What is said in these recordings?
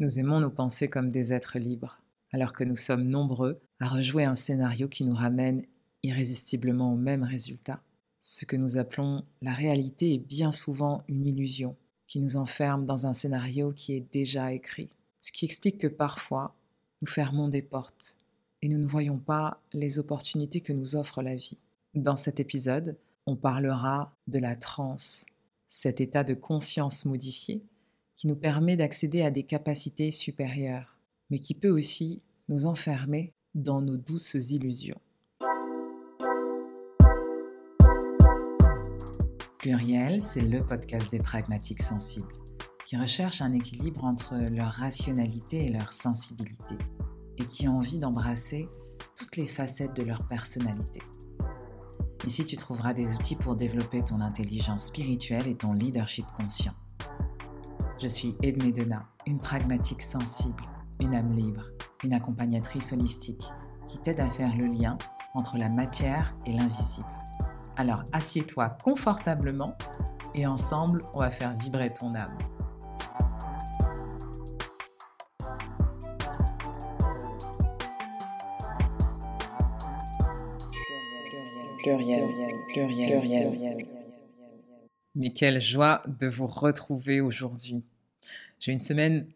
Nous aimons nous penser comme des êtres libres, alors que nous sommes nombreux à rejouer un scénario qui nous ramène irrésistiblement au même résultat. Ce que nous appelons la réalité est bien souvent une illusion qui nous enferme dans un scénario qui est déjà écrit. Ce qui explique que parfois, nous fermons des portes et nous ne voyons pas les opportunités que nous offre la vie. Dans cet épisode, on parlera de la transe, cet état de conscience modifié qui nous permet d'accéder à des capacités supérieures, mais qui peut aussi nous enfermer dans nos douces illusions. Pluriel, c'est le podcast des pragmatiques sensibles, qui recherchent un équilibre entre leur rationalité et leur sensibilité, et qui ont envie d'embrasser toutes les facettes de leur personnalité. Ici, tu trouveras des outils pour développer ton intelligence spirituelle et ton leadership conscient. Je suis Edme Dena, une pragmatique sensible, une âme libre, une accompagnatrice holistique qui t'aide à faire le lien entre la matière et l'invisible. Alors assieds-toi confortablement et ensemble, on va faire vibrer ton âme. Pluriel, pluriel, pluriel, Mais quelle joie de vous retrouver aujourd'hui. J'ai une semaine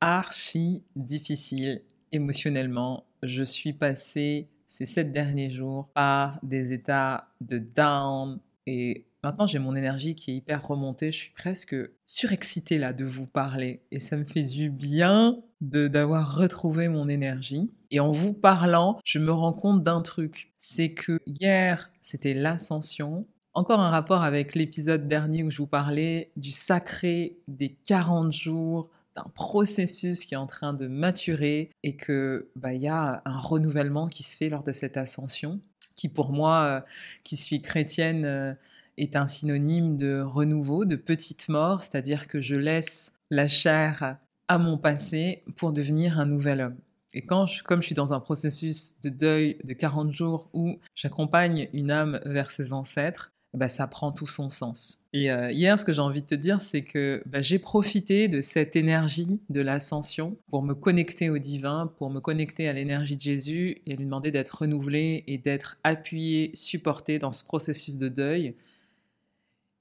archi difficile émotionnellement. Je suis passée ces sept derniers jours par des états de down et maintenant j'ai mon énergie qui est hyper remontée. Je suis presque surexcitée là de vous parler et ça me fait du bien d'avoir retrouvé mon énergie. Et en vous parlant, je me rends compte d'un truc, c'est que hier c'était l'ascension encore un rapport avec l'épisode dernier où je vous parlais du sacré des 40 jours, d'un processus qui est en train de maturer et que bah il y a un renouvellement qui se fait lors de cette ascension, qui pour moi, euh, qui suis chrétienne, euh, est un synonyme de renouveau, de petite mort, c'est-à-dire que je laisse la chair à mon passé pour devenir un nouvel homme. Et quand je, comme je suis dans un processus de deuil de 40 jours où j'accompagne une âme vers ses ancêtres, bah, ça prend tout son sens. Et euh, hier, ce que j'ai envie de te dire, c'est que bah, j'ai profité de cette énergie de l'ascension pour me connecter au divin, pour me connecter à l'énergie de Jésus et lui demander d'être renouvelé et d'être appuyé, supporté dans ce processus de deuil.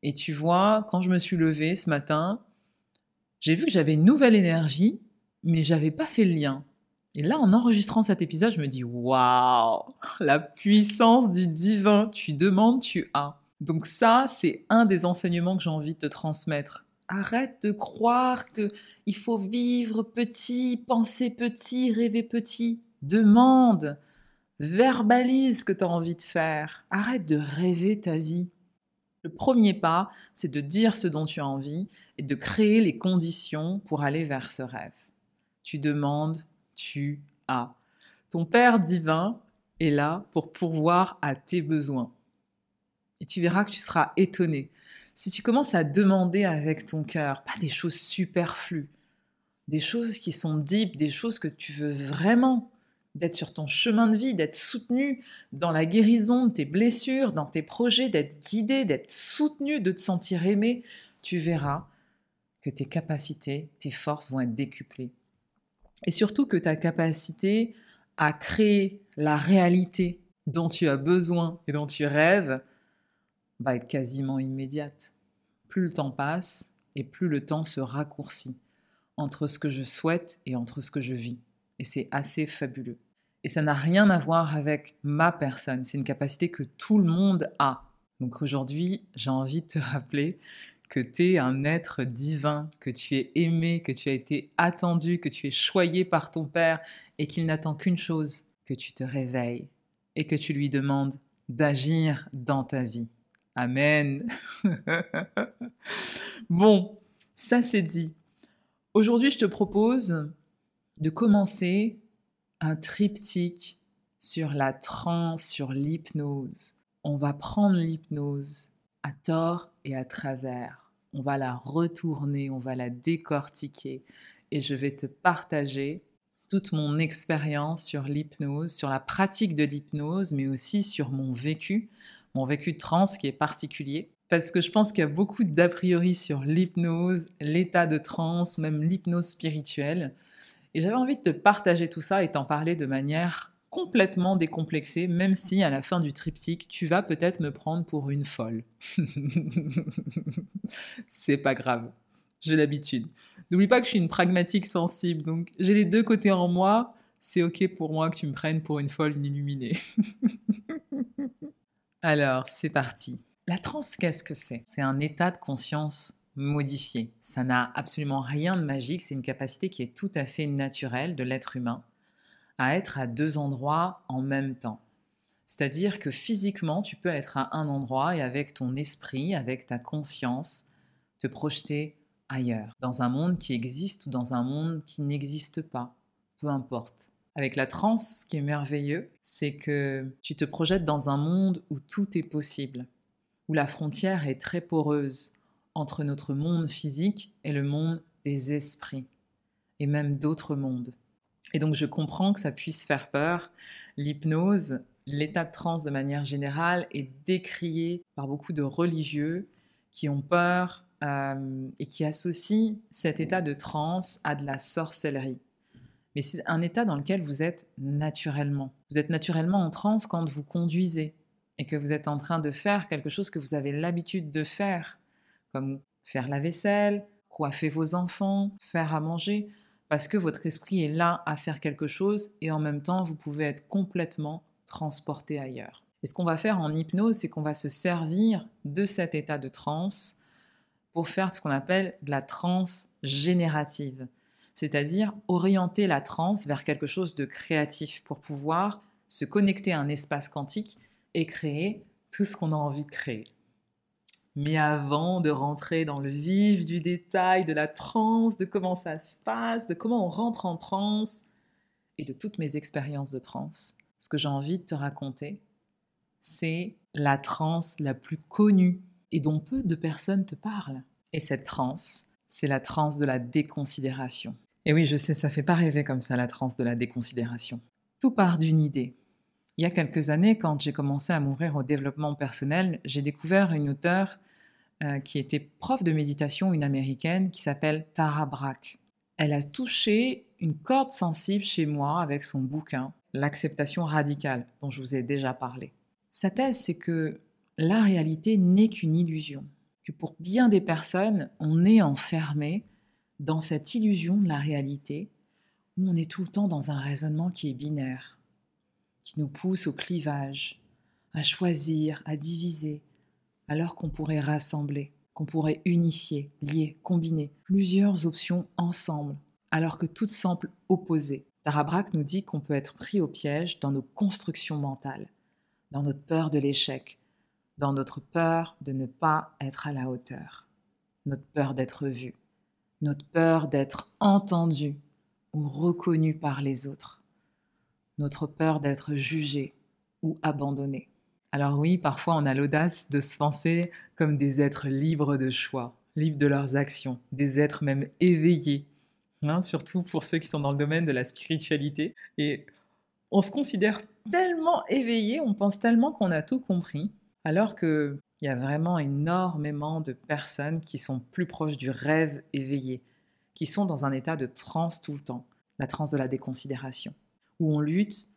Et tu vois, quand je me suis levée ce matin, j'ai vu que j'avais une nouvelle énergie, mais j'avais pas fait le lien. Et là, en enregistrant cet épisode, je me dis waouh, la puissance du divin. Tu demandes, tu as. Donc ça, c'est un des enseignements que j'ai envie de te transmettre. Arrête de croire que il faut vivre petit, penser petit, rêver petit. Demande, verbalise ce que tu as envie de faire. Arrête de rêver ta vie. Le premier pas, c'est de dire ce dont tu as envie et de créer les conditions pour aller vers ce rêve. Tu demandes, tu as. Ton Père divin est là pour pourvoir à tes besoins et tu verras que tu seras étonné. Si tu commences à demander avec ton cœur, pas des choses superflues, des choses qui sont deep, des choses que tu veux vraiment, d'être sur ton chemin de vie, d'être soutenu dans la guérison de tes blessures, dans tes projets, d'être guidé, d'être soutenu, de te sentir aimé, tu verras que tes capacités, tes forces vont être décuplées. Et surtout que ta capacité à créer la réalité dont tu as besoin et dont tu rêves va être quasiment immédiate. Plus le temps passe et plus le temps se raccourcit entre ce que je souhaite et entre ce que je vis. Et c'est assez fabuleux. Et ça n'a rien à voir avec ma personne, c'est une capacité que tout le monde a. Donc aujourd'hui, j'ai envie de te rappeler que tu es un être divin, que tu es aimé, que tu as été attendu, que tu es choyé par ton Père et qu'il n'attend qu'une chose, que tu te réveilles et que tu lui demandes d'agir dans ta vie. Amen. bon, ça c'est dit. Aujourd'hui, je te propose de commencer un triptyque sur la transe, sur l'hypnose. On va prendre l'hypnose à tort et à travers. On va la retourner, on va la décortiquer et je vais te partager toute mon expérience sur l'hypnose, sur la pratique de l'hypnose, mais aussi sur mon vécu mon vécu de trans qui est particulier parce que je pense qu'il y a beaucoup d'a priori sur l'hypnose, l'état de transe, même l'hypnose spirituelle. Et j'avais envie de te partager tout ça et t'en parler de manière complètement décomplexée, même si à la fin du triptyque, tu vas peut-être me prendre pour une folle. C'est pas grave, j'ai l'habitude. N'oublie pas que je suis une pragmatique sensible, donc j'ai les deux côtés en moi. C'est ok pour moi que tu me prennes pour une folle, une illuminée. Alors, c'est parti. La transe, qu'est-ce que c'est? C'est un état de conscience modifié. Ça n'a absolument rien de magique, c'est une capacité qui est tout à fait naturelle de l'être humain à être à deux endroits en même temps. C'est-à-dire que physiquement, tu peux être à un endroit et avec ton esprit, avec ta conscience, te projeter ailleurs, dans un monde qui existe ou dans un monde qui n'existe pas, peu importe. Avec la transe, ce qui est merveilleux, c'est que tu te projettes dans un monde où tout est possible où la frontière est très poreuse entre notre monde physique et le monde des esprits, et même d'autres mondes. Et donc je comprends que ça puisse faire peur. L'hypnose, l'état de transe de manière générale, est décrié par beaucoup de religieux qui ont peur euh, et qui associent cet état de transe à de la sorcellerie. Mais c'est un état dans lequel vous êtes naturellement. Vous êtes naturellement en transe quand vous conduisez, et que vous êtes en train de faire quelque chose que vous avez l'habitude de faire, comme faire la vaisselle, coiffer vos enfants, faire à manger, parce que votre esprit est là à faire quelque chose et en même temps vous pouvez être complètement transporté ailleurs. Et ce qu'on va faire en hypnose, c'est qu'on va se servir de cet état de transe pour faire ce qu'on appelle de la transe générative, c'est-à-dire orienter la transe vers quelque chose de créatif pour pouvoir se connecter à un espace quantique et créer tout ce qu'on a envie de créer. Mais avant de rentrer dans le vif du détail de la transe, de comment ça se passe, de comment on rentre en transe et de toutes mes expériences de transe, ce que j'ai envie de te raconter, c'est la transe la plus connue et dont peu de personnes te parlent. Et cette transe, c'est la transe de la déconsidération. Et oui, je sais, ça fait pas rêver comme ça la transe de la déconsidération. Tout part d'une idée. Il y a quelques années, quand j'ai commencé à m'ouvrir au développement personnel, j'ai découvert une auteure euh, qui était prof de méditation, une américaine, qui s'appelle Tara Brach. Elle a touché une corde sensible chez moi avec son bouquin, L'acceptation radicale, dont je vous ai déjà parlé. Sa thèse, c'est que la réalité n'est qu'une illusion, que pour bien des personnes, on est enfermé dans cette illusion de la réalité, où on est tout le temps dans un raisonnement qui est binaire qui nous pousse au clivage, à choisir, à diviser, alors qu'on pourrait rassembler, qu'on pourrait unifier, lier, combiner plusieurs options ensemble, alors que toutes semblent opposées. Tarabrac nous dit qu'on peut être pris au piège dans nos constructions mentales, dans notre peur de l'échec, dans notre peur de ne pas être à la hauteur, notre peur d'être vu, notre peur d'être entendu ou reconnu par les autres notre peur d'être jugé ou abandonné. Alors oui, parfois on a l'audace de se penser comme des êtres libres de choix, libres de leurs actions, des êtres même éveillés, hein, surtout pour ceux qui sont dans le domaine de la spiritualité. Et on se considère tellement éveillé, on pense tellement qu'on a tout compris, alors qu'il y a vraiment énormément de personnes qui sont plus proches du rêve éveillé, qui sont dans un état de transe tout le temps, la transe de la déconsidération où on lutte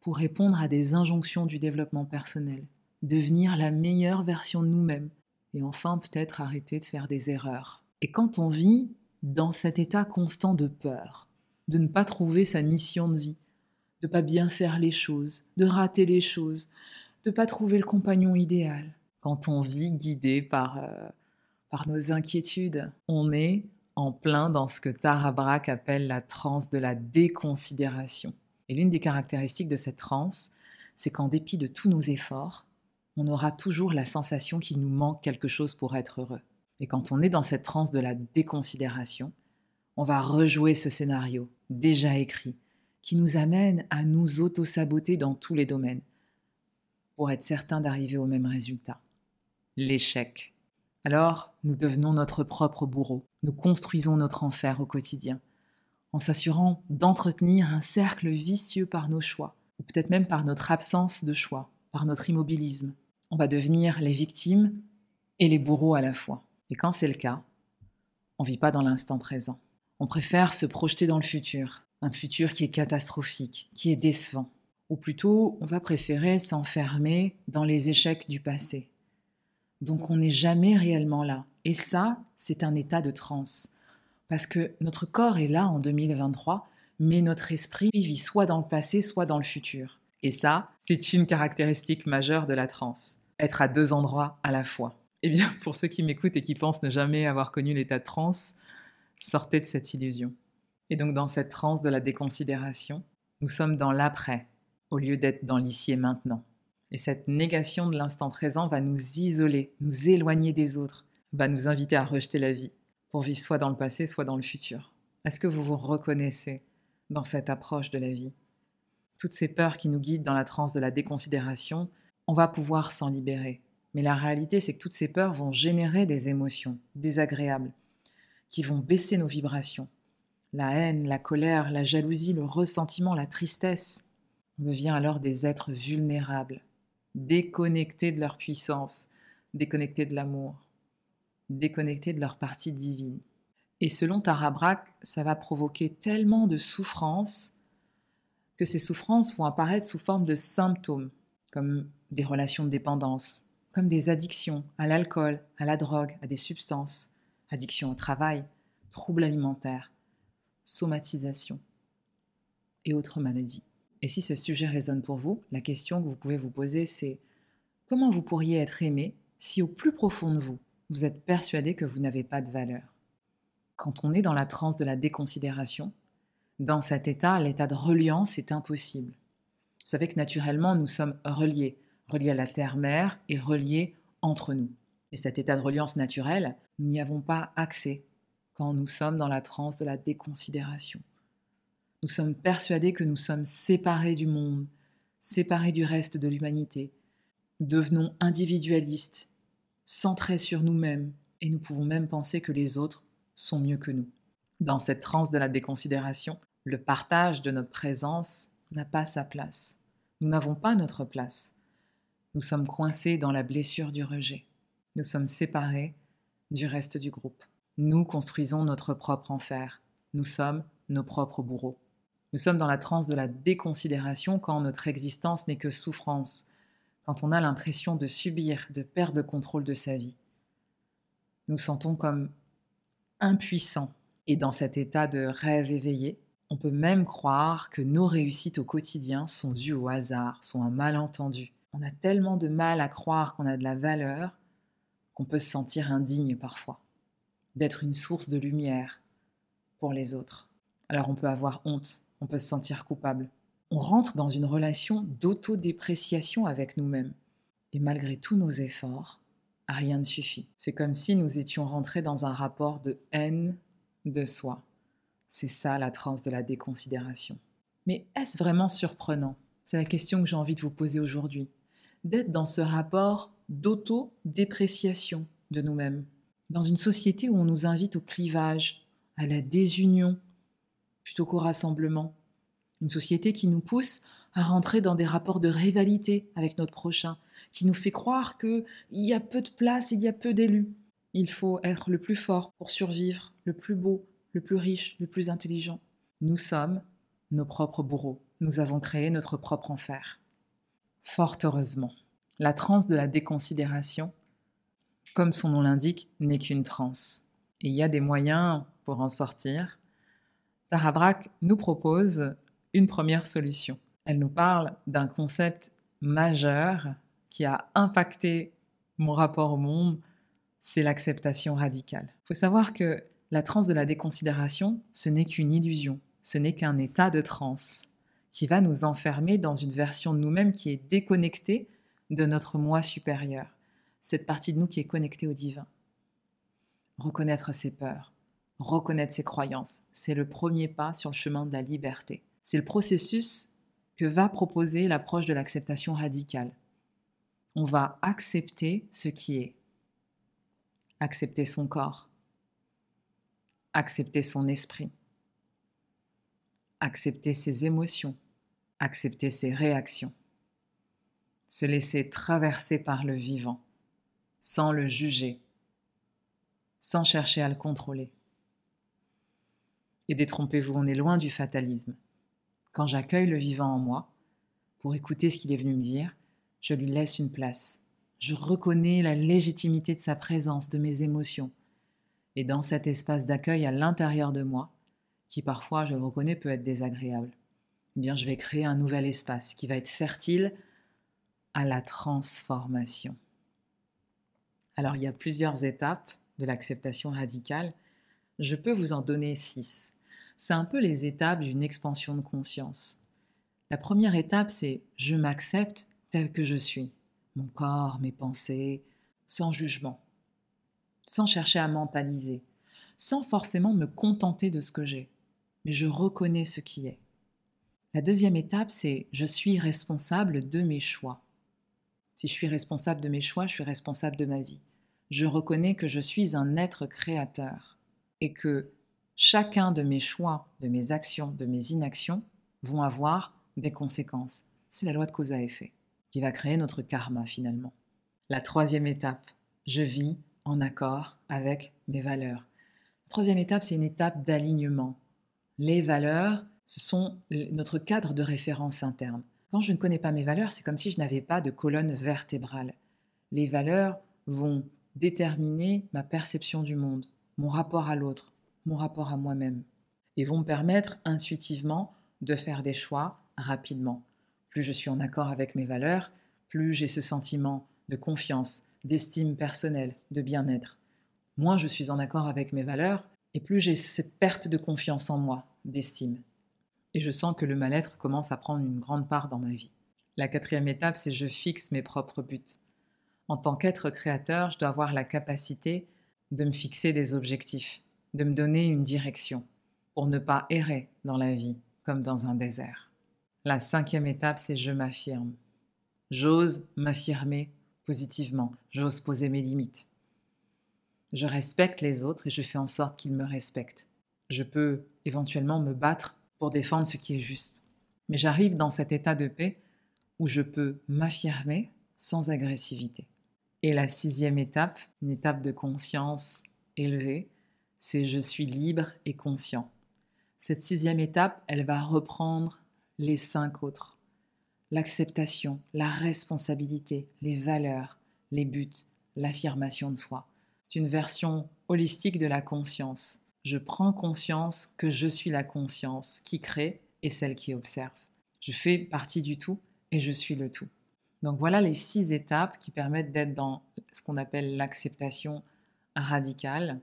pour répondre à des injonctions du développement personnel, devenir la meilleure version de nous-mêmes, et enfin peut-être arrêter de faire des erreurs. Et quand on vit dans cet état constant de peur, de ne pas trouver sa mission de vie, de pas bien faire les choses, de rater les choses, de pas trouver le compagnon idéal, quand on vit guidé par, euh, par nos inquiétudes, on est en plein dans ce que Tara Brach appelle la transe de la déconsidération. Et l'une des caractéristiques de cette transe, c'est qu'en dépit de tous nos efforts, on aura toujours la sensation qu'il nous manque quelque chose pour être heureux. Et quand on est dans cette transe de la déconsidération, on va rejouer ce scénario déjà écrit, qui nous amène à nous auto-saboter dans tous les domaines, pour être certain d'arriver au même résultat. L'échec. Alors, nous devenons notre propre bourreau, nous construisons notre enfer au quotidien, en s'assurant d'entretenir un cercle vicieux par nos choix, ou peut-être même par notre absence de choix, par notre immobilisme. On va devenir les victimes et les bourreaux à la fois. Et quand c'est le cas, on vit pas dans l'instant présent. On préfère se projeter dans le futur, un futur qui est catastrophique, qui est décevant. Ou plutôt, on va préférer s'enfermer dans les échecs du passé. Donc on n'est jamais réellement là. Et ça, c'est un état de transe. Parce que notre corps est là en 2023, mais notre esprit vit soit dans le passé, soit dans le futur. Et ça, c'est une caractéristique majeure de la transe. Être à deux endroits à la fois. Eh bien, pour ceux qui m'écoutent et qui pensent ne jamais avoir connu l'état de transe, sortez de cette illusion. Et donc dans cette transe de la déconsidération, nous sommes dans l'après, au lieu d'être dans l'ici et maintenant. Et cette négation de l'instant présent va nous isoler, nous éloigner des autres, va nous inviter à rejeter la vie, pour vivre soit dans le passé, soit dans le futur. Est-ce que vous vous reconnaissez dans cette approche de la vie? Toutes ces peurs qui nous guident dans la transe de la déconsidération, on va pouvoir s'en libérer. Mais la réalité, c'est que toutes ces peurs vont générer des émotions désagréables, qui vont baisser nos vibrations. La haine, la colère, la jalousie, le ressentiment, la tristesse. On devient alors des êtres vulnérables, déconnectés de leur puissance, déconnectés de l'amour, déconnectés de leur partie divine. Et selon Tarabrak, ça va provoquer tellement de souffrances que ces souffrances vont apparaître sous forme de symptômes, comme des relations de dépendance, comme des addictions à l'alcool, à la drogue, à des substances, addiction au travail, troubles alimentaires, somatisation et autres maladies. Et si ce sujet résonne pour vous, la question que vous pouvez vous poser, c'est comment vous pourriez être aimé si au plus profond de vous, vous êtes persuadé que vous n'avez pas de valeur? Quand on est dans la transe de la déconsidération, dans cet état, l'état de reliance est impossible. Vous savez que naturellement, nous sommes reliés, reliés à la terre-mère et reliés entre nous. Et cet état de reliance naturelle, nous n'y avons pas accès quand nous sommes dans la transe de la déconsidération. Nous sommes persuadés que nous sommes séparés du monde, séparés du reste de l'humanité. devenons individualistes, centrés sur nous-mêmes, et nous pouvons même penser que les autres sont mieux que nous. Dans cette transe de la déconsidération, le partage de notre présence n'a pas sa place. Nous n'avons pas notre place. Nous sommes coincés dans la blessure du rejet. Nous sommes séparés du reste du groupe. Nous construisons notre propre enfer. Nous sommes nos propres bourreaux. Nous sommes dans la transe de la déconsidération quand notre existence n'est que souffrance, quand on a l'impression de subir, de perdre le contrôle de sa vie. Nous sentons comme impuissants. Et dans cet état de rêve éveillé, on peut même croire que nos réussites au quotidien sont dues au hasard, sont un malentendu. On a tellement de mal à croire qu'on a de la valeur qu'on peut se sentir indigne parfois, d'être une source de lumière pour les autres. Alors on peut avoir honte, on peut se sentir coupable. On rentre dans une relation d'autodépréciation avec nous-mêmes. Et malgré tous nos efforts, rien ne suffit. C'est comme si nous étions rentrés dans un rapport de haine de soi. C'est ça la transe de la déconsidération. Mais est-ce vraiment surprenant? C'est la question que j'ai envie de vous poser aujourd'hui. D'être dans ce rapport d'auto-dépréciation de nous-mêmes. Dans une société où on nous invite au clivage, à la désunion, plutôt qu'au rassemblement. Une société qui nous pousse à rentrer dans des rapports de rivalité avec notre prochain, qui nous fait croire qu'il y a peu de place, il y a peu d'élus. Il faut être le plus fort pour survivre, le plus beau, le plus riche, le plus intelligent. Nous sommes nos propres bourreaux. Nous avons créé notre propre enfer. Fort heureusement, la transe de la déconsidération, comme son nom l'indique, n'est qu'une transe. Et il y a des moyens pour en sortir. Tarabrak nous propose une première solution. Elle nous parle d'un concept majeur qui a impacté mon rapport au monde, c'est l'acceptation radicale. Il faut savoir que la transe de la déconsidération, ce n'est qu'une illusion, ce n'est qu'un état de transe qui va nous enfermer dans une version de nous-mêmes qui est déconnectée de notre moi supérieur, cette partie de nous qui est connectée au divin. Reconnaître ses peurs, reconnaître ses croyances, c'est le premier pas sur le chemin de la liberté. C'est le processus que va proposer l'approche de l'acceptation radicale. On va accepter ce qui est. Accepter son corps, accepter son esprit, accepter ses émotions, accepter ses réactions, se laisser traverser par le vivant, sans le juger, sans chercher à le contrôler. Et détrompez-vous, on est loin du fatalisme. Quand j'accueille le vivant en moi, pour écouter ce qu'il est venu me dire, je lui laisse une place. Je reconnais la légitimité de sa présence, de mes émotions. Et dans cet espace d'accueil à l'intérieur de moi, qui parfois, je le reconnais, peut être désagréable, eh je vais créer un nouvel espace qui va être fertile à la transformation. Alors, il y a plusieurs étapes de l'acceptation radicale. Je peux vous en donner six. C'est un peu les étapes d'une expansion de conscience. La première étape, c'est je m'accepte tel que je suis, mon corps, mes pensées, sans jugement, sans chercher à mentaliser, sans forcément me contenter de ce que j'ai, mais je reconnais ce qui est. La deuxième étape, c'est je suis responsable de mes choix. Si je suis responsable de mes choix, je suis responsable de ma vie. Je reconnais que je suis un être créateur et que chacun de mes choix, de mes actions, de mes inactions vont avoir des conséquences. C'est la loi de cause à effet qui va créer notre karma finalement. La troisième étape, je vis en accord avec mes valeurs. La troisième étape, c'est une étape d'alignement. Les valeurs, ce sont notre cadre de référence interne. Quand je ne connais pas mes valeurs, c'est comme si je n'avais pas de colonne vertébrale. Les valeurs vont déterminer ma perception du monde, mon rapport à l'autre, mon rapport à moi-même, et vont me permettre intuitivement de faire des choix rapidement. Plus je suis en accord avec mes valeurs, plus j'ai ce sentiment de confiance, d'estime personnelle, de bien-être. Moins je suis en accord avec mes valeurs, et plus j'ai cette perte de confiance en moi, d'estime et je sens que le mal-être commence à prendre une grande part dans ma vie. La quatrième étape, c'est je fixe mes propres buts. En tant qu'être créateur, je dois avoir la capacité de me fixer des objectifs, de me donner une direction, pour ne pas errer dans la vie comme dans un désert. La cinquième étape, c'est je m'affirme. J'ose m'affirmer positivement, j'ose poser mes limites. Je respecte les autres et je fais en sorte qu'ils me respectent. Je peux éventuellement me battre pour défendre ce qui est juste. Mais j'arrive dans cet état de paix où je peux m'affirmer sans agressivité. Et la sixième étape, une étape de conscience élevée, c'est je suis libre et conscient. Cette sixième étape, elle va reprendre les cinq autres. L'acceptation, la responsabilité, les valeurs, les buts, l'affirmation de soi. C'est une version holistique de la conscience je prends conscience que je suis la conscience qui crée et celle qui observe. Je fais partie du tout et je suis le tout. Donc voilà les six étapes qui permettent d'être dans ce qu'on appelle l'acceptation radicale.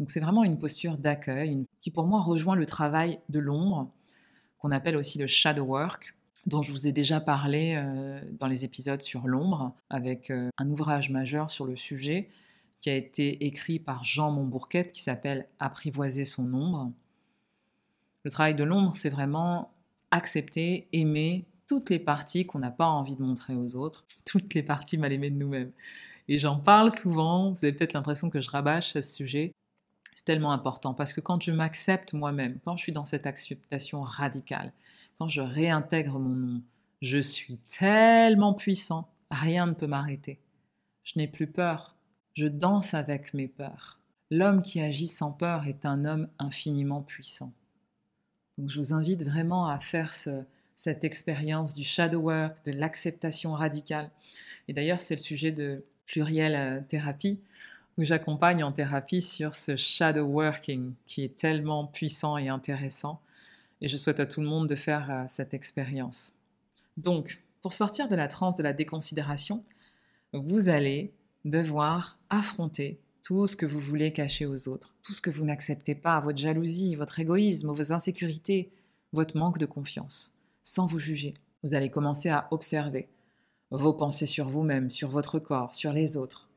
Donc c'est vraiment une posture d'accueil qui pour moi rejoint le travail de l'ombre qu'on appelle aussi le shadow work dont je vous ai déjà parlé euh, dans les épisodes sur l'ombre avec euh, un ouvrage majeur sur le sujet qui a été écrit par Jean Montbourquette qui s'appelle Apprivoiser son ombre. Le travail de l'ombre, c'est vraiment accepter, aimer toutes les parties qu'on n'a pas envie de montrer aux autres, toutes les parties mal aimées de nous-mêmes. Et j'en parle souvent, vous avez peut-être l'impression que je rabâche ce sujet. C'est tellement important parce que quand je m'accepte moi-même, quand je suis dans cette acceptation radicale, quand je réintègre mon nom, je suis tellement puissant, rien ne peut m'arrêter. Je n'ai plus peur, je danse avec mes peurs. L'homme qui agit sans peur est un homme infiniment puissant. Donc je vous invite vraiment à faire cette expérience du shadow work, de l'acceptation radicale. Et d'ailleurs, c'est le sujet de pluriel euh, thérapie, où j'accompagne en thérapie sur ce shadow working qui est tellement puissant et intéressant. Et je souhaite à tout le monde de faire euh, cette expérience. Donc, pour sortir de la transe de la déconsidération, vous allez devoir affronter tout ce que vous voulez cacher aux autres, tout ce que vous n'acceptez pas, votre jalousie, votre égoïsme, vos insécurités, votre manque de confiance, sans vous juger. Vous allez commencer à observer vos pensées sur vous-même, sur votre corps, sur les autres.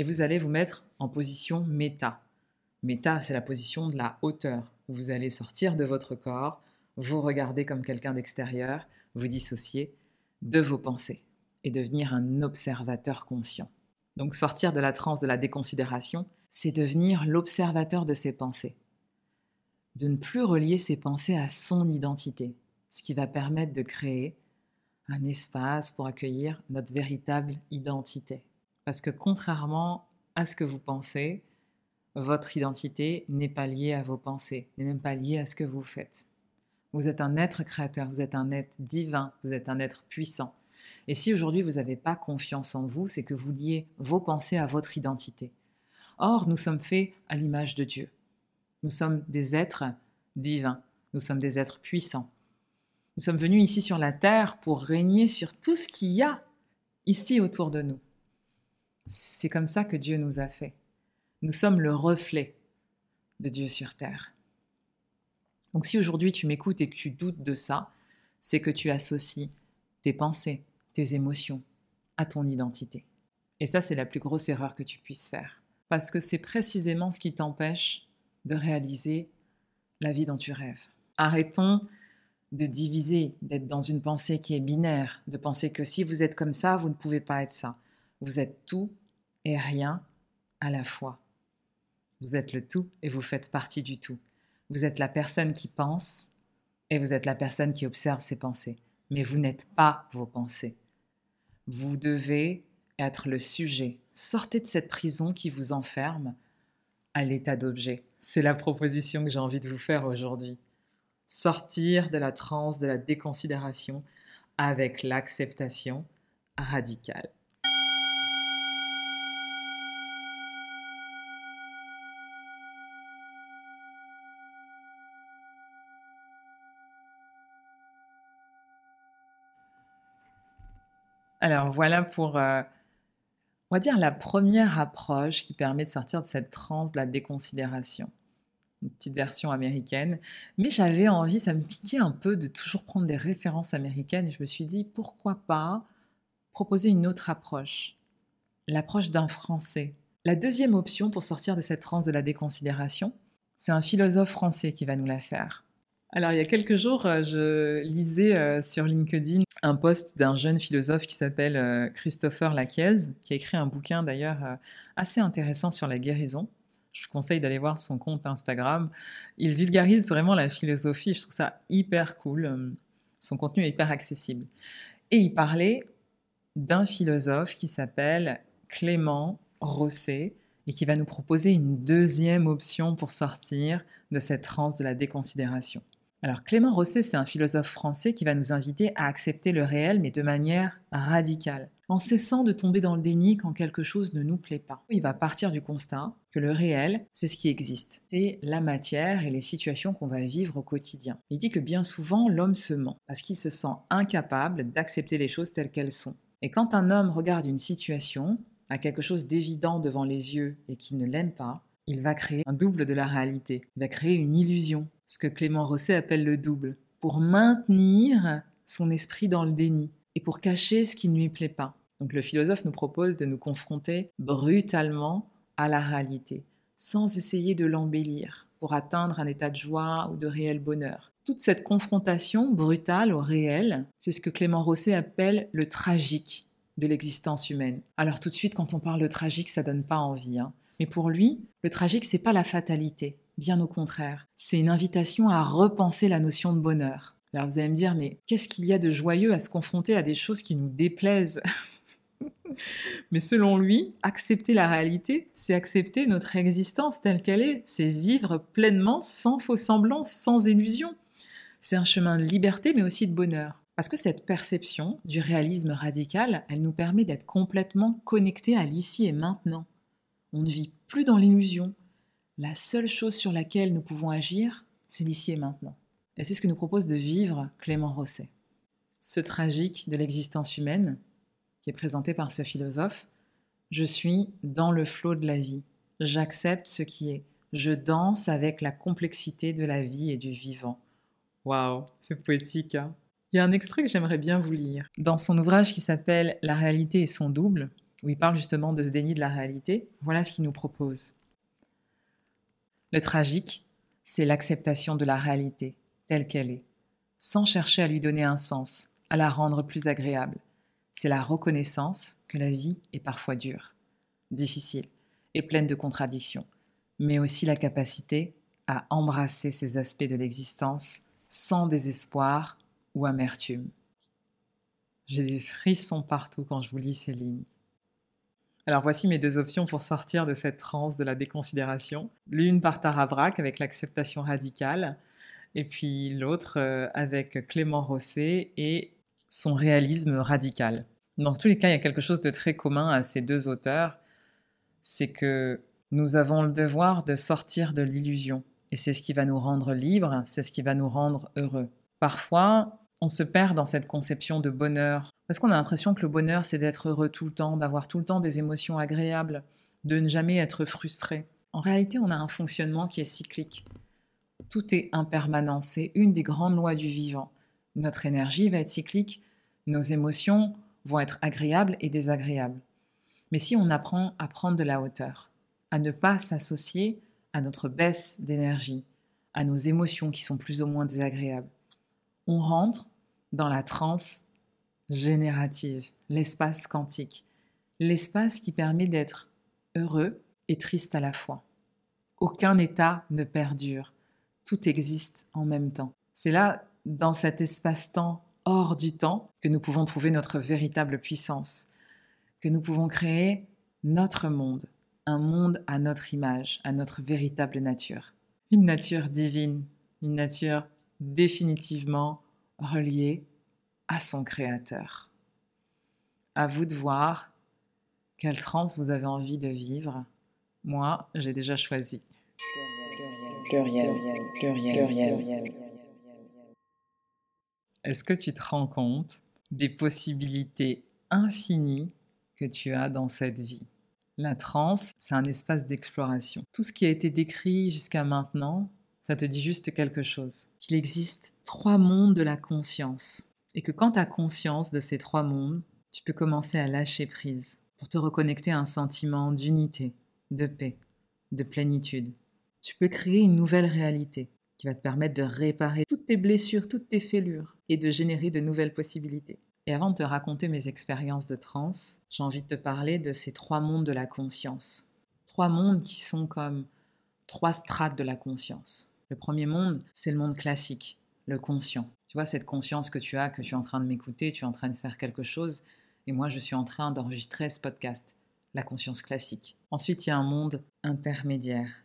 Et vous allez vous mettre en position méta. Méta, c'est la position de la hauteur. Vous allez sortir de votre corps, vous regarder comme quelqu'un d'extérieur, vous dissocier de vos pensées et devenir un observateur conscient. Donc sortir de la transe de la déconsidération, c'est devenir l'observateur de ses pensées. De ne plus relier ses pensées à son identité, ce qui va permettre de créer un espace pour accueillir notre véritable identité. Parce que contrairement à ce que vous pensez, votre identité n'est pas liée à vos pensées, n'est même pas liée à ce que vous faites. Vous êtes un être créateur, vous êtes un être divin, vous êtes un être puissant. Et si aujourd'hui vous n'avez pas confiance en vous, c'est que vous liez vos pensées à votre identité. Or, nous sommes faits à l'image de Dieu. Nous sommes des êtres divins, nous sommes des êtres puissants. Nous sommes venus ici sur la terre pour régner sur tout ce qu'il y a ici autour de nous. C'est comme ça que Dieu nous a fait. Nous sommes le reflet de Dieu sur terre. Donc si aujourd'hui tu m'écoutes et que tu doutes de ça, c'est que tu associes tes pensées, tes émotions à ton identité. Et ça, c'est la plus grosse erreur que tu puisses faire. Parce que c'est précisément ce qui t'empêche de réaliser la vie dont tu rêves. Arrêtons de diviser, d'être dans une pensée qui est binaire, de penser que si vous êtes comme ça, vous ne pouvez pas être ça. Vous êtes tout et rien à la fois. Vous êtes le tout et vous faites partie du tout. Vous êtes la personne qui pense et vous êtes la personne qui observe ses pensées. Mais vous n'êtes pas vos pensées. Vous devez être le sujet. Sortez de cette prison qui vous enferme à l'état d'objet. C'est la proposition que j'ai envie de vous faire aujourd'hui. Sortir de la transe de la déconsidération avec l'acceptation radicale. Alors voilà pour, euh, on va dire, la première approche qui permet de sortir de cette transe de la déconsidération. Une petite version américaine. Mais j'avais envie, ça me piquait un peu de toujours prendre des références américaines et je me suis dit, pourquoi pas proposer une autre approche? L'approche d'un Français. La deuxième option pour sortir de cette transe de la déconsidération, c'est un philosophe français qui va nous la faire. Alors, il y a quelques jours, euh, je lisais euh, sur LinkedIn un post d'un jeune philosophe qui s'appelle euh, Christopher Laquiez, qui a écrit un bouquin d'ailleurs assez intéressant sur la guérison. Je vous conseille d'aller voir son compte Instagram. Il vulgarise vraiment la philosophie, je trouve ça hyper cool. Son contenu est hyper accessible. Et il parlait d'un philosophe qui s'appelle Clément Rosset et qui va nous proposer une deuxième option pour sortir de cette transe de la déconsidération. Alors Clément Rosset, c'est un philosophe français qui va nous inviter à accepter le réel, mais de manière radicale, en cessant de tomber dans le déni quand quelque chose ne nous plaît pas. Il va partir du constat que le réel, c'est ce qui existe. C'est la matière et les situations qu'on va vivre au quotidien. Il dit que bien souvent, l'homme se ment, parce qu'il se sent incapable d'accepter les choses telles qu'elles sont. Et quand un homme regarde une situation, a quelque chose d'évident devant les yeux et qu'il ne l'aime pas, il va créer un double de la réalité. Il va créer une illusion, ce que Clément Rosset appelle le double, pour maintenir son esprit dans le déni et pour cacher ce qui ne lui plaît pas. Donc le philosophe nous propose de nous confronter brutalement à la réalité, sans essayer de l'embellir pour atteindre un état de joie ou de réel bonheur. Toute cette confrontation brutale au réel, c'est ce que Clément Rosset appelle le tragique de l'existence humaine. Alors tout de suite, quand on parle de tragique, ça donne pas envie. Hein. Mais pour lui, le tragique, c'est pas la fatalité. Bien au contraire. C'est une invitation à repenser la notion de bonheur. Alors vous allez me dire, mais qu'est-ce qu'il y a de joyeux à se confronter à des choses qui nous déplaisent? Mais selon lui, accepter la réalité, c'est accepter notre existence telle qu'elle est, c'est vivre pleinement, sans faux semblants, sans illusion. C'est un chemin de liberté, mais aussi de bonheur. Parce que cette perception du réalisme radical, elle nous permet d'être complètement connectés à l'ici et maintenant. On ne vit plus dans l'illusion. La seule chose sur laquelle nous pouvons agir, c'est l'ici et maintenant. Et c'est ce que nous propose de vivre Clément Rosset. Ce tragique de l'existence humaine, qui est présenté par ce philosophe, je suis dans le flot de la vie. J'accepte ce qui est. Je danse avec la complexité de la vie et du vivant. Waouh, c'est poétique. Hein il y a un extrait que j'aimerais bien vous lire. Dans son ouvrage qui s'appelle La réalité et son double, où il parle justement de ce déni de la réalité, voilà ce qu'il nous propose. Le tragique, c'est l'acceptation de la réalité telle qu'elle est, sans chercher à lui donner un sens, à la rendre plus agréable. C'est la reconnaissance que la vie est parfois dure, difficile et pleine de contradictions, mais aussi la capacité à embrasser ces aspects de l'existence sans désespoir ou amertume. J'ai des frissons partout quand je vous lis ces lignes. Alors voici mes deux options pour sortir de cette transe de la déconsidération. L'une par Tarabrac avec l'acceptation radicale, et puis l'autre euh, avec Clément Rosset et son réalisme radical. Dans tous les cas, il y a quelque chose de très commun à ces deux auteurs, c'est que nous avons le devoir de sortir de l'illusion. Et c'est ce qui va nous rendre libres, c'est ce qui va nous rendre heureux. Parfois, on se perd dans cette conception de bonheur, parce qu'on a l'impression que le bonheur, c'est d'être heureux tout le temps, d'avoir tout le temps des émotions agréables, de ne jamais être frustré. En réalité, on a un fonctionnement qui est cyclique. Tout est impermanent, c'est une des grandes lois du vivant. Notre énergie va être cyclique, nos émotions vont être agréables et désagréables. Mais si on apprend à prendre de la hauteur, à ne pas s'associer à notre baisse d'énergie, à nos émotions qui sont plus ou moins désagréables, on rentre dans la transe générative, l'espace quantique, l'espace qui permet d'être heureux et triste à la fois. Aucun état ne perdure, tout existe en même temps. C'est là, dans cet espace-temps hors du temps, que nous pouvons trouver notre véritable puissance, que nous pouvons créer notre monde, un monde à notre image, à notre véritable nature. Une nature divine, une nature définitivement reliée à son créateur. À vous de voir quelle transe vous avez envie de vivre. Moi, j'ai déjà choisi. Pluriel, pluriel, pluriel, pluriel. Est-ce que tu te rends compte des possibilités infinies que tu as dans cette vie? La transe, c'est un espace d'exploration. Tout ce qui a été décrit jusqu'à maintenant, ça te dit juste quelque chose. Qu'il existe trois mondes de la conscience. Et que quand tu as conscience de ces trois mondes, tu peux commencer à lâcher prise pour te reconnecter à un sentiment d'unité, de paix, de plénitude. Tu peux créer une nouvelle réalité qui va te permettre de réparer toutes tes blessures, toutes tes fêlures et de générer de nouvelles possibilités. Et avant de te raconter mes expériences de transe, j'ai envie de te parler de ces trois mondes de la conscience. Trois mondes qui sont comme trois strates de la conscience. Le premier monde, c'est le monde classique, le conscient. Tu vois, cette conscience que tu as, que tu es en train de m'écouter, tu es en train de faire quelque chose, et moi je suis en train d'enregistrer ce podcast, la conscience classique. Ensuite, il y a un monde intermédiaire,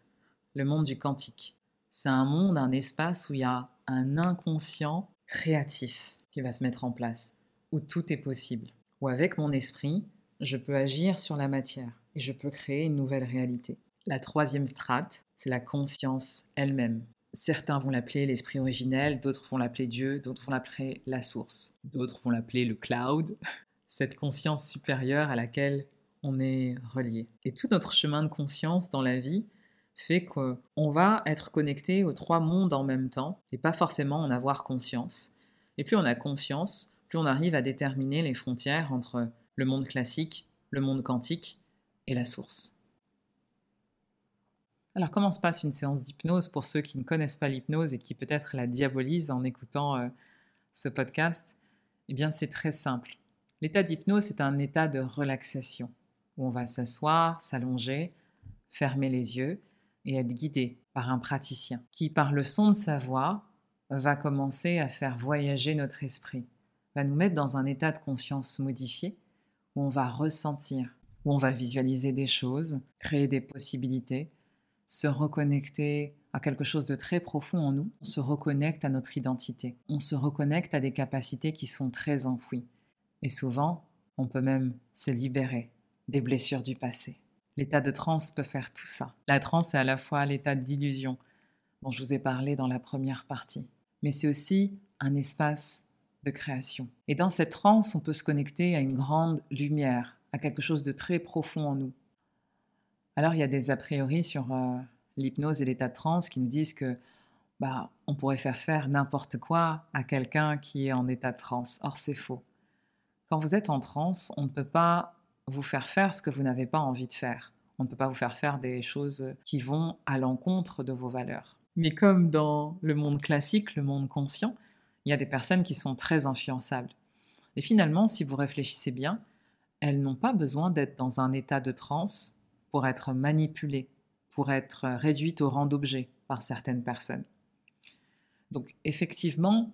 le monde du quantique. C'est un monde, un espace où il y a un inconscient créatif qui va se mettre en place, où tout est possible, où avec mon esprit, je peux agir sur la matière et je peux créer une nouvelle réalité. La troisième strate, c'est la conscience elle-même. Certains vont l'appeler l'esprit originel, d'autres vont l'appeler Dieu, d'autres vont l'appeler la source, d'autres vont l'appeler le cloud, cette conscience supérieure à laquelle on est relié. Et tout notre chemin de conscience dans la vie fait qu'on va être connecté aux trois mondes en même temps et pas forcément en avoir conscience. Et plus on a conscience, plus on arrive à déterminer les frontières entre le monde classique, le monde quantique et la source. Alors, comment se passe une séance d'hypnose pour ceux qui ne connaissent pas l'hypnose et qui peut-être la diabolisent en écoutant euh, ce podcast? Eh bien, c'est très simple. L'état d'hypnose, c'est un état de relaxation où on va s'asseoir, s'allonger, fermer les yeux et être guidé par un praticien qui, par le son de sa voix, va commencer à faire voyager notre esprit, va nous mettre dans un état de conscience modifié où on va ressentir, où on va visualiser des choses, créer des possibilités, se reconnecter à quelque chose de très profond en nous, on se reconnecte à notre identité, on se reconnecte à des capacités qui sont très enfouies. Et souvent, on peut même se libérer des blessures du passé. L'état de transe peut faire tout ça. La transe est à la fois l'état d'illusion dont je vous ai parlé dans la première partie, mais c'est aussi un espace de création. Et dans cette transe, on peut se connecter à une grande lumière, à quelque chose de très profond en nous, alors il y a des a priori sur euh, l'hypnose et l'état de transe qui nous disent que bah, on pourrait faire faire n'importe quoi à quelqu'un qui est en état de transe. Or c'est faux. Quand vous êtes en transe, on ne peut pas vous faire faire ce que vous n'avez pas envie de faire. On ne peut pas vous faire faire des choses qui vont à l'encontre de vos valeurs. Mais comme dans le monde classique, le monde conscient, il y a des personnes qui sont très influençables. Et finalement, si vous réfléchissez bien, elles n'ont pas besoin d'être dans un état de transe pour être manipulée, pour être réduite au rang d'objet par certaines personnes. Donc effectivement,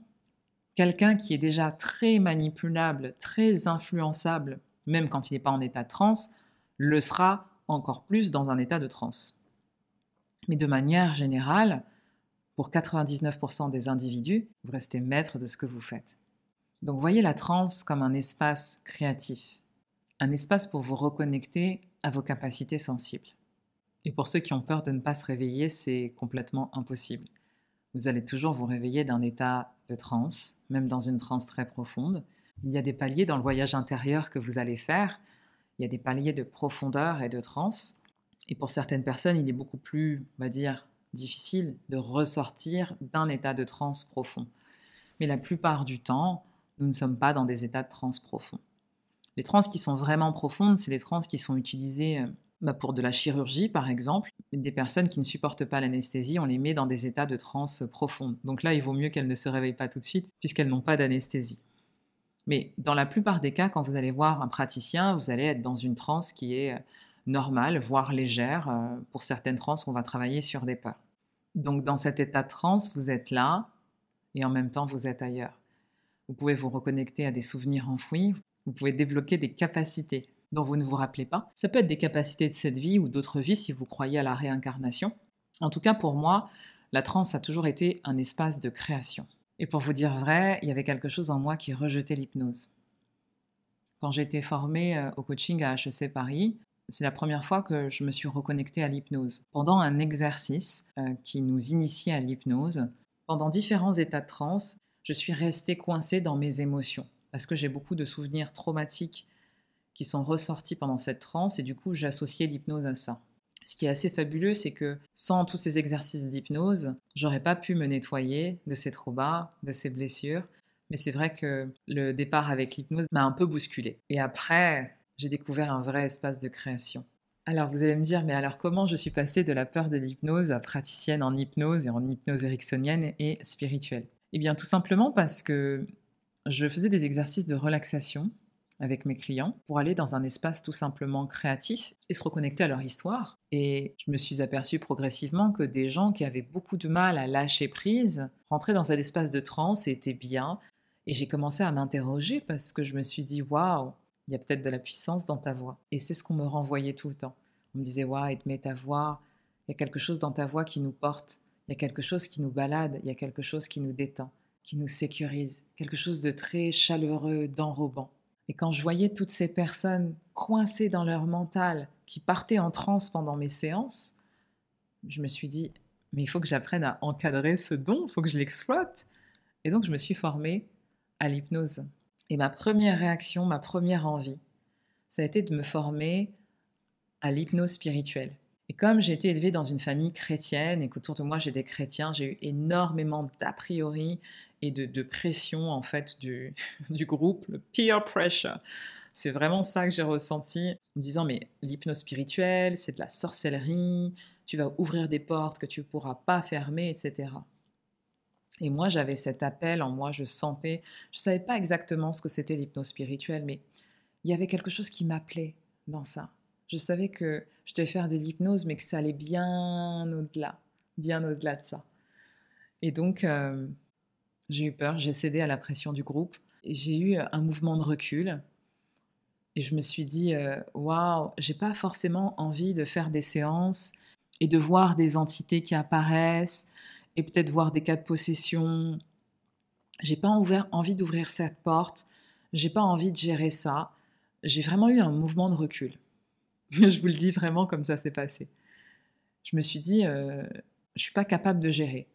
quelqu'un qui est déjà très manipulable, très influençable, même quand il n'est pas en état de transe, le sera encore plus dans un état de transe. Mais de manière générale, pour 99% des individus, vous restez maître de ce que vous faites. Donc voyez la transe comme un espace créatif, un espace pour vous reconnecter à vos capacités sensibles. Et pour ceux qui ont peur de ne pas se réveiller, c'est complètement impossible. Vous allez toujours vous réveiller d'un état de transe, même dans une transe très profonde. Il y a des paliers dans le voyage intérieur que vous allez faire. Il y a des paliers de profondeur et de transe. Et pour certaines personnes, il est beaucoup plus, on va dire, difficile de ressortir d'un état de transe profond. Mais la plupart du temps, nous ne sommes pas dans des états de transe profonds. Les transes qui sont vraiment profondes, c'est les transes qui sont utilisées euh, bah, pour de la chirurgie, par exemple. Des personnes qui ne supportent pas l'anesthésie, on les met dans des états de transe profonde. Donc là, il vaut mieux qu'elles ne se réveillent pas tout de suite, puisqu'elles n'ont pas d'anesthésie. Mais dans la plupart des cas, quand vous allez voir un praticien, vous allez être dans une transe qui est euh, normale, voire légère. Euh, pour certaines transes, on va travailler sur des peurs. Donc dans cet état de transe, vous êtes là et en même temps, vous êtes ailleurs. Vous pouvez vous reconnecter à des souvenirs enfouis, vous pouvez débloquer des capacités dont vous ne vous rappelez pas. Ça peut être des capacités de cette vie ou d'autres vies si vous croyez à la réincarnation. En tout cas, pour moi, la transe a toujours été un espace de création. Et pour vous dire vrai, il y avait quelque chose en moi qui rejetait l'hypnose. Quand j'ai été formée euh, au coaching à HEC Paris, c'est la première fois que je me suis reconnectée à l'hypnose. Pendant un exercice euh, qui nous initiait à l'hypnose, pendant différents états de transe, je suis restée coincée dans mes émotions parce que j'ai beaucoup de souvenirs traumatiques qui sont ressortis pendant cette transe et du coup j'associais l'hypnose à ça. Ce qui est assez fabuleux, c'est que sans tous ces exercices d'hypnose, j'aurais pas pu me nettoyer de ces traumas, de ces blessures. Mais c'est vrai que le départ avec l'hypnose m'a un peu bousculé. Et après, j'ai découvert un vrai espace de création. Alors vous allez me dire, mais alors comment je suis passée de la peur de l'hypnose à praticienne en hypnose et en hypnose ericksonienne et spirituelle? Eh bien tout simplement parce que je faisais des exercices de relaxation avec mes clients pour aller dans un espace tout simplement créatif et se reconnecter à leur histoire. Et je me suis aperçue progressivement que des gens qui avaient beaucoup de mal à lâcher prise rentraient dans cet espace de transe et étaient bien. Et j'ai commencé à m'interroger parce que je me suis dit, waouh, il y a peut-être de la puissance dans ta voix. Et c'est ce qu'on me renvoyait tout le temps. On me disait, waouh, met ta voix, il y a quelque chose dans ta voix qui nous porte, il y a quelque chose qui nous balade, il y a quelque chose qui nous détend, qui nous sécurise, quelque chose de très chaleureux, d'enrobant. Et quand je voyais toutes ces personnes coincées dans leur mental, qui partaient en transe pendant mes séances, je me suis dit, mais il faut que j'apprenne à encadrer ce don, il faut que je l'exploite. Et donc je me suis formée à l'hypnose. Et ma première réaction, ma première envie, ça a été de me former à l'hypnose spirituelle. Et comme j'ai été élevée dans une famille chrétienne et qu'autour de moi j'ai des chrétiens, j'ai eu énormément d'a priori et de, pression en fait du, groupe, le peer pressure. C'est vraiment ça que j'ai ressenti en me disant mais l'hypnose spirituelle, c'est de la sorcellerie, tu vas ouvrir des portes que tu ne pourras pas fermer, etc. Et moi j'avais cet appel en moi, je sentais, je ne savais pas exactement ce que c'était l'hypnose spirituelle, mais il y avait quelque chose qui m'appelait dans ça. Je savais que je devais faire de l'hypnose, mais que ça allait bien au-delà, bien au-delà de ça. Et donc, euh, j'ai eu peur, j'ai cédé à la pression du groupe. J'ai eu un mouvement de recul et je me suis dit euh, waouh, j'ai pas forcément envie de faire des séances et de voir des entités qui apparaissent et peut-être voir des cas de possession. J'ai pas envie d'ouvrir cette porte, j'ai pas envie de gérer ça. J'ai vraiment eu un mouvement de recul. je vous le dis vraiment comme ça s'est passé. Je me suis dit, euh, je suis pas capable de gérer.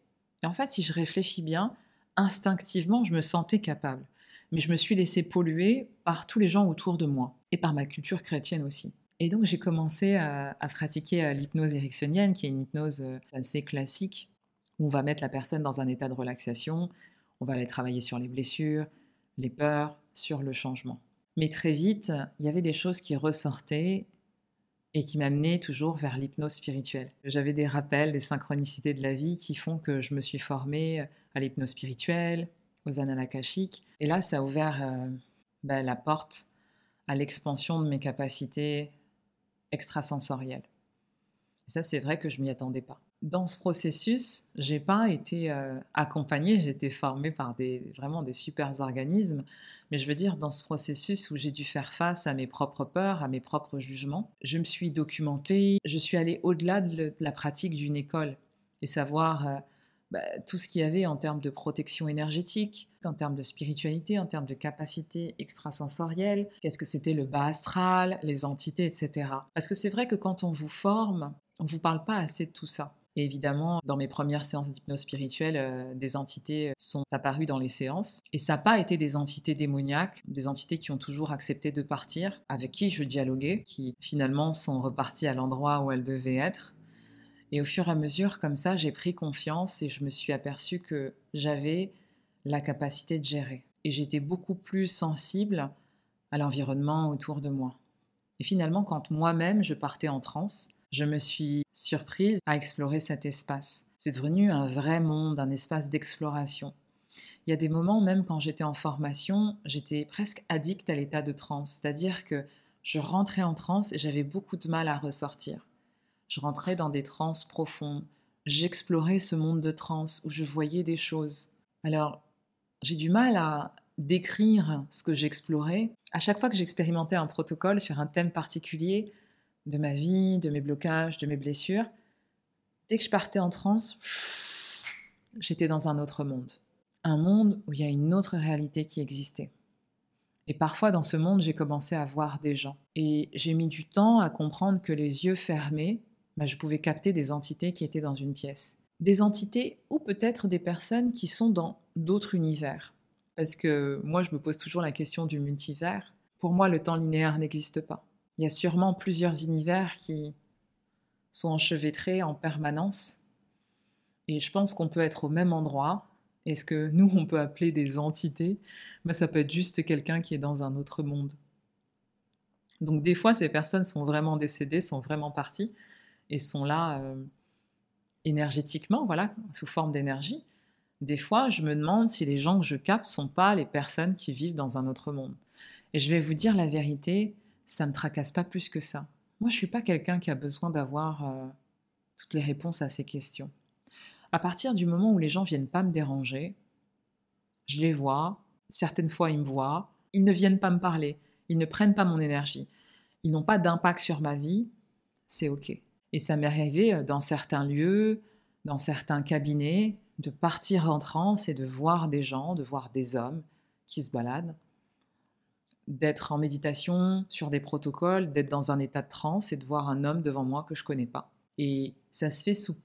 Et en fait, si je réfléchis bien, instinctivement, je me sentais capable. Mais je me suis laissé polluer par tous les gens autour de moi et par ma culture chrétienne aussi. Et donc j'ai commencé à, pratiquer euh, l'hypnose ericksonienne, qui est une hypnose euh, assez classique, où on va mettre la personne dans un état de relaxation, on va aller travailler sur les blessures, les peurs, sur le changement. Mais très vite, il y avait des choses qui ressortaient et qui m'amenaient toujours vers l'hypnose spirituelle. J'avais des rappels, des synchronicités de la vie qui font que je me suis formée à l'hypnose spirituelle, aux annales Et là, ça a ouvert euh, ben, la porte à l'expansion de mes capacités extrasensorielles. Et ça, c'est vrai que je m'y attendais pas. Dans ce processus, j'ai pas été euh, accompagnée, j'ai été formée par des, vraiment des super organismes, mais je veux dire, dans ce processus où j'ai dû faire face à mes propres peurs, à mes propres jugements, je me suis documentée, je suis allée au-delà de, la pratique d'une école et savoir euh, bah, tout ce qu'il y avait en termes de protection énergétique, en termes de spiritualité, en termes de capacité extrasensorielle, qu'est-ce que c'était le bas astral, les entités, etc. Parce que c'est vrai que quand on vous forme, on ne vous parle pas assez de tout ça. Et évidemment, dans mes premières séances d'hypnose spirituelle, euh, des entités sont apparues dans les séances. Et ça n'a pas été des entités démoniaques, des entités qui ont toujours accepté de partir, avec qui je dialoguais, qui finalement sont reparties à l'endroit où elles devaient être. Et au fur et à mesure, comme ça, j'ai pris confiance et je me suis aperçue que j'avais la capacité de gérer. Et j'étais beaucoup plus sensible à l'environnement autour de moi. Et finalement, quand moi-même je partais en transe, je me suis surprise à explorer cet espace. C'est devenu un vrai monde, un espace d'exploration. Il y a des moments, même quand j'étais en formation, j'étais presque addict à l'état de transe, c'est-à-dire que je rentrais en transe et j'avais beaucoup de mal à ressortir. Je rentrais dans des transes profondes. J'explorais ce monde de transe où je voyais des choses. Alors, j'ai du mal à décrire ce que j'explorais. À chaque fois que j'expérimentais un protocole sur un thème particulier, de ma vie, de mes blocages, de mes blessures, dès que je partais en transe, j'étais dans un autre monde. Un monde où il y a une autre réalité qui existait. Et parfois dans ce monde, j'ai commencé à voir des gens. Et j'ai mis du temps à comprendre que les yeux fermés, bah, je pouvais capter des entités qui étaient dans une pièce. Des entités ou peut-être des personnes qui sont dans d'autres univers. Parce que moi, je me pose toujours la question du multivers. Pour moi, le temps linéaire n'existe pas. Il y a sûrement plusieurs univers qui sont enchevêtrés en permanence. Et je pense qu'on peut être au même endroit. Et ce que nous, on peut appeler des entités, ben, ça peut être juste quelqu'un qui est dans un autre monde. Donc des fois, ces personnes sont vraiment décédées, sont vraiment parties et sont là euh, énergétiquement, voilà, sous forme d'énergie. Des fois, je me demande si les gens que je capte sont pas les personnes qui vivent dans un autre monde. Et je vais vous dire la vérité, ça me tracasse pas plus que ça. Moi, je suis pas quelqu'un qui a besoin d'avoir euh, toutes les réponses à ces questions. À partir du moment où les gens viennent pas me déranger, je les vois, certaines fois ils me voient, ils ne viennent pas me parler, ils ne prennent pas mon énergie, ils n'ont pas d'impact sur ma vie, c'est ok. Et ça m'est arrivé euh, dans certains lieux, dans certains cabinets, de partir en transe et de voir des gens, de voir des hommes qui se baladent d'être en méditation sur des protocoles, d'être dans un état de transe et de voir un homme devant moi que je connais pas. Et ça se fait sous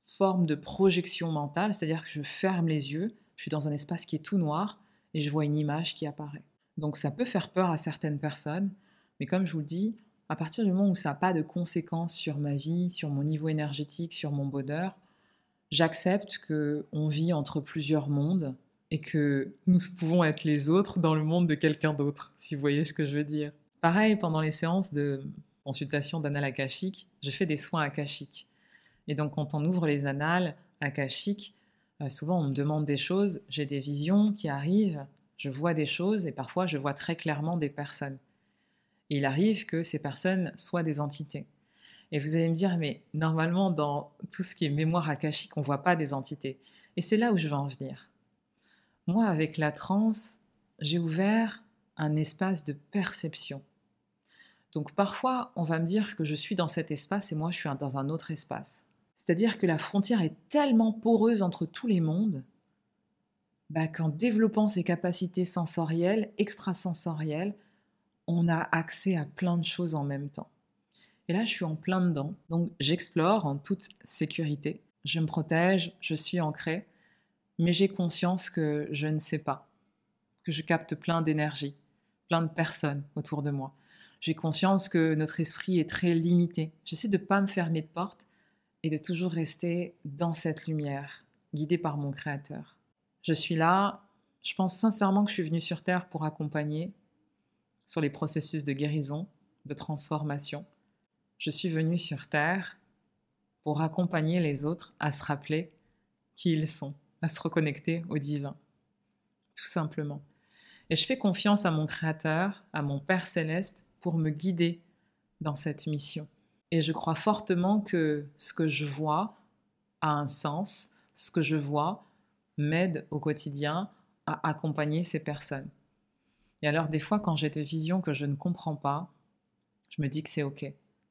forme de projection mentale, c'est-à-dire que je ferme les yeux, je suis dans un espace qui est tout noir et je vois une image qui apparaît. Donc ça peut faire peur à certaines personnes, mais comme je vous le dis, à partir du moment où ça n'a pas de conséquences sur ma vie, sur mon niveau énergétique, sur mon bonheur, j'accepte que on vit entre plusieurs mondes et que nous pouvons être les autres dans le monde de quelqu'un d'autre, si vous voyez ce que je veux dire. Pareil, pendant les séances de consultation d'annales akashiques, je fais des soins akashiques. Et donc, quand on ouvre les annales akashiques, euh, souvent on me demande des choses, j'ai des visions qui arrivent, je vois des choses et parfois je vois très clairement des personnes. Et il arrive que ces personnes soient des entités. Et vous allez me dire, mais normalement, dans tout ce qui est mémoire akashique, on ne voit pas des entités. Et c'est là où je veux en venir. Moi, avec la transe, j'ai ouvert un espace de perception. Donc parfois, on va me dire que je suis dans cet espace et moi, je suis dans un autre espace. C'est-à-dire que la frontière est tellement poreuse entre tous les mondes bah, qu'en développant ces capacités sensorielles, extrasensorielles, on a accès à plein de choses en même temps. Et là, je suis en plein dedans. Donc, j'explore en toute sécurité. Je me protège, je suis ancrée mais j'ai conscience que je ne sais pas, que je capte plein d'énergie, plein de personnes autour de moi. J'ai conscience que notre esprit est très limité. J'essaie de ne pas me fermer de porte et de toujours rester dans cette lumière, guidée par mon Créateur. Je suis là, je pense sincèrement que je suis venue sur Terre pour accompagner sur les processus de guérison, de transformation. Je suis venue sur Terre pour accompagner les autres à se rappeler qui ils sont à se reconnecter au divin. Tout simplement. Et je fais confiance à mon Créateur, à mon Père céleste, pour me guider dans cette mission. Et je crois fortement que ce que je vois, a un sens, ce que je vois m'aide au quotidien à accompagner ces personnes. Et alors des fois quand j'ai des visions que je ne comprends pas, je me dis que c'est OK.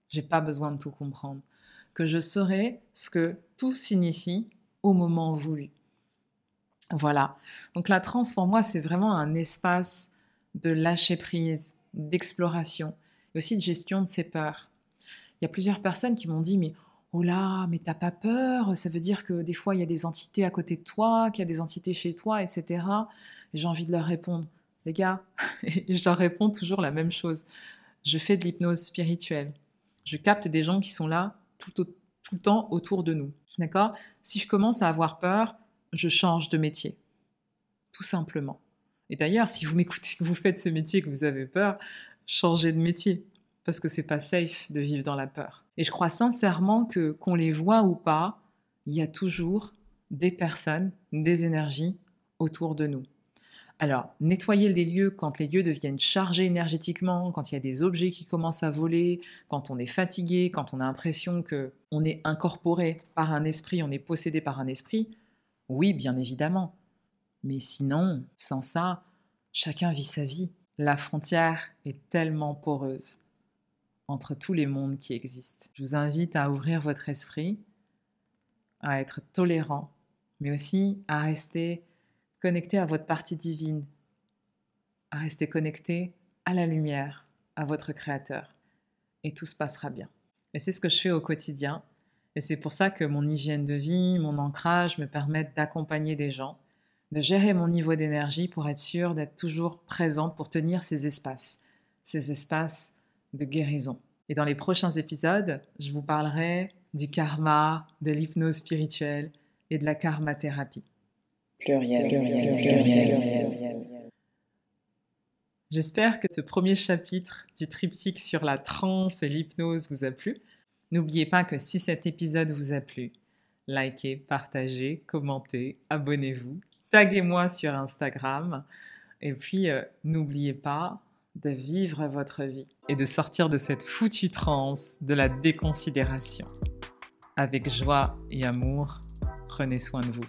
J'ai pas besoin de tout comprendre, que je saurai ce que tout signifie au moment voulu. Voilà. Donc la transe pour moi c'est vraiment un espace de lâcher prise, d'exploration et aussi de gestion de ses peurs. Il y a plusieurs personnes qui m'ont dit mais oh là, mais t'as pas peur Ça veut dire que des fois il y a des entités à côté de toi, qu'il y a des entités chez toi, etc. j'ai envie de leur répondre, les gars, et je leur réponds toujours la même chose. Je fais de l'hypnose spirituelle. Je capte des gens qui sont là tout, tout le temps autour de nous. D'accord? Si je commence à avoir peur, je change de métier. Tout simplement. Et d'ailleurs, si vous m'écoutez, que vous faites ce métier, que vous avez peur, changez de métier parce que c'est pas safe de vivre dans la peur. Et je crois sincèrement que qu'on les voit ou pas, il y a toujours des personnes, des énergies autour de nous. Alors, nettoyer les lieux quand les lieux deviennent chargés énergétiquement, quand il y a des objets qui commencent à voler, quand on est fatigué, quand on a l'impression que on est incorporé par un esprit, on est possédé par un esprit, oui, bien évidemment. Mais sinon, sans ça, chacun vit sa vie. La frontière est tellement poreuse entre tous les mondes qui existent. Je vous invite à ouvrir votre esprit, à être tolérant, mais aussi à rester connecté à votre partie divine, à rester connecté à la lumière, à votre Créateur. Et tout se passera bien. Et c'est ce que je fais au quotidien. Et c'est pour ça que mon hygiène de vie, mon ancrage me permettent d'accompagner des gens, de gérer mon niveau d'énergie pour être sûr d'être toujours présente pour tenir ces espaces, ces espaces de guérison. Et dans les prochains épisodes, je vous parlerai du karma, de l'hypnose spirituelle et de la karma-thérapie. Pluriel, pluriel, pluriel. J'espère que ce premier chapitre du triptyque sur la transe et l'hypnose vous a plu. N'oubliez pas que si cet épisode vous a plu, likez, partagez, commentez, abonnez-vous, taguez-moi sur Instagram. Et puis, euh, n'oubliez pas, de vivre votre vie et de sortir de cette foutue transe de la déconsidération. Avec joie et amour, prenez soin de vous.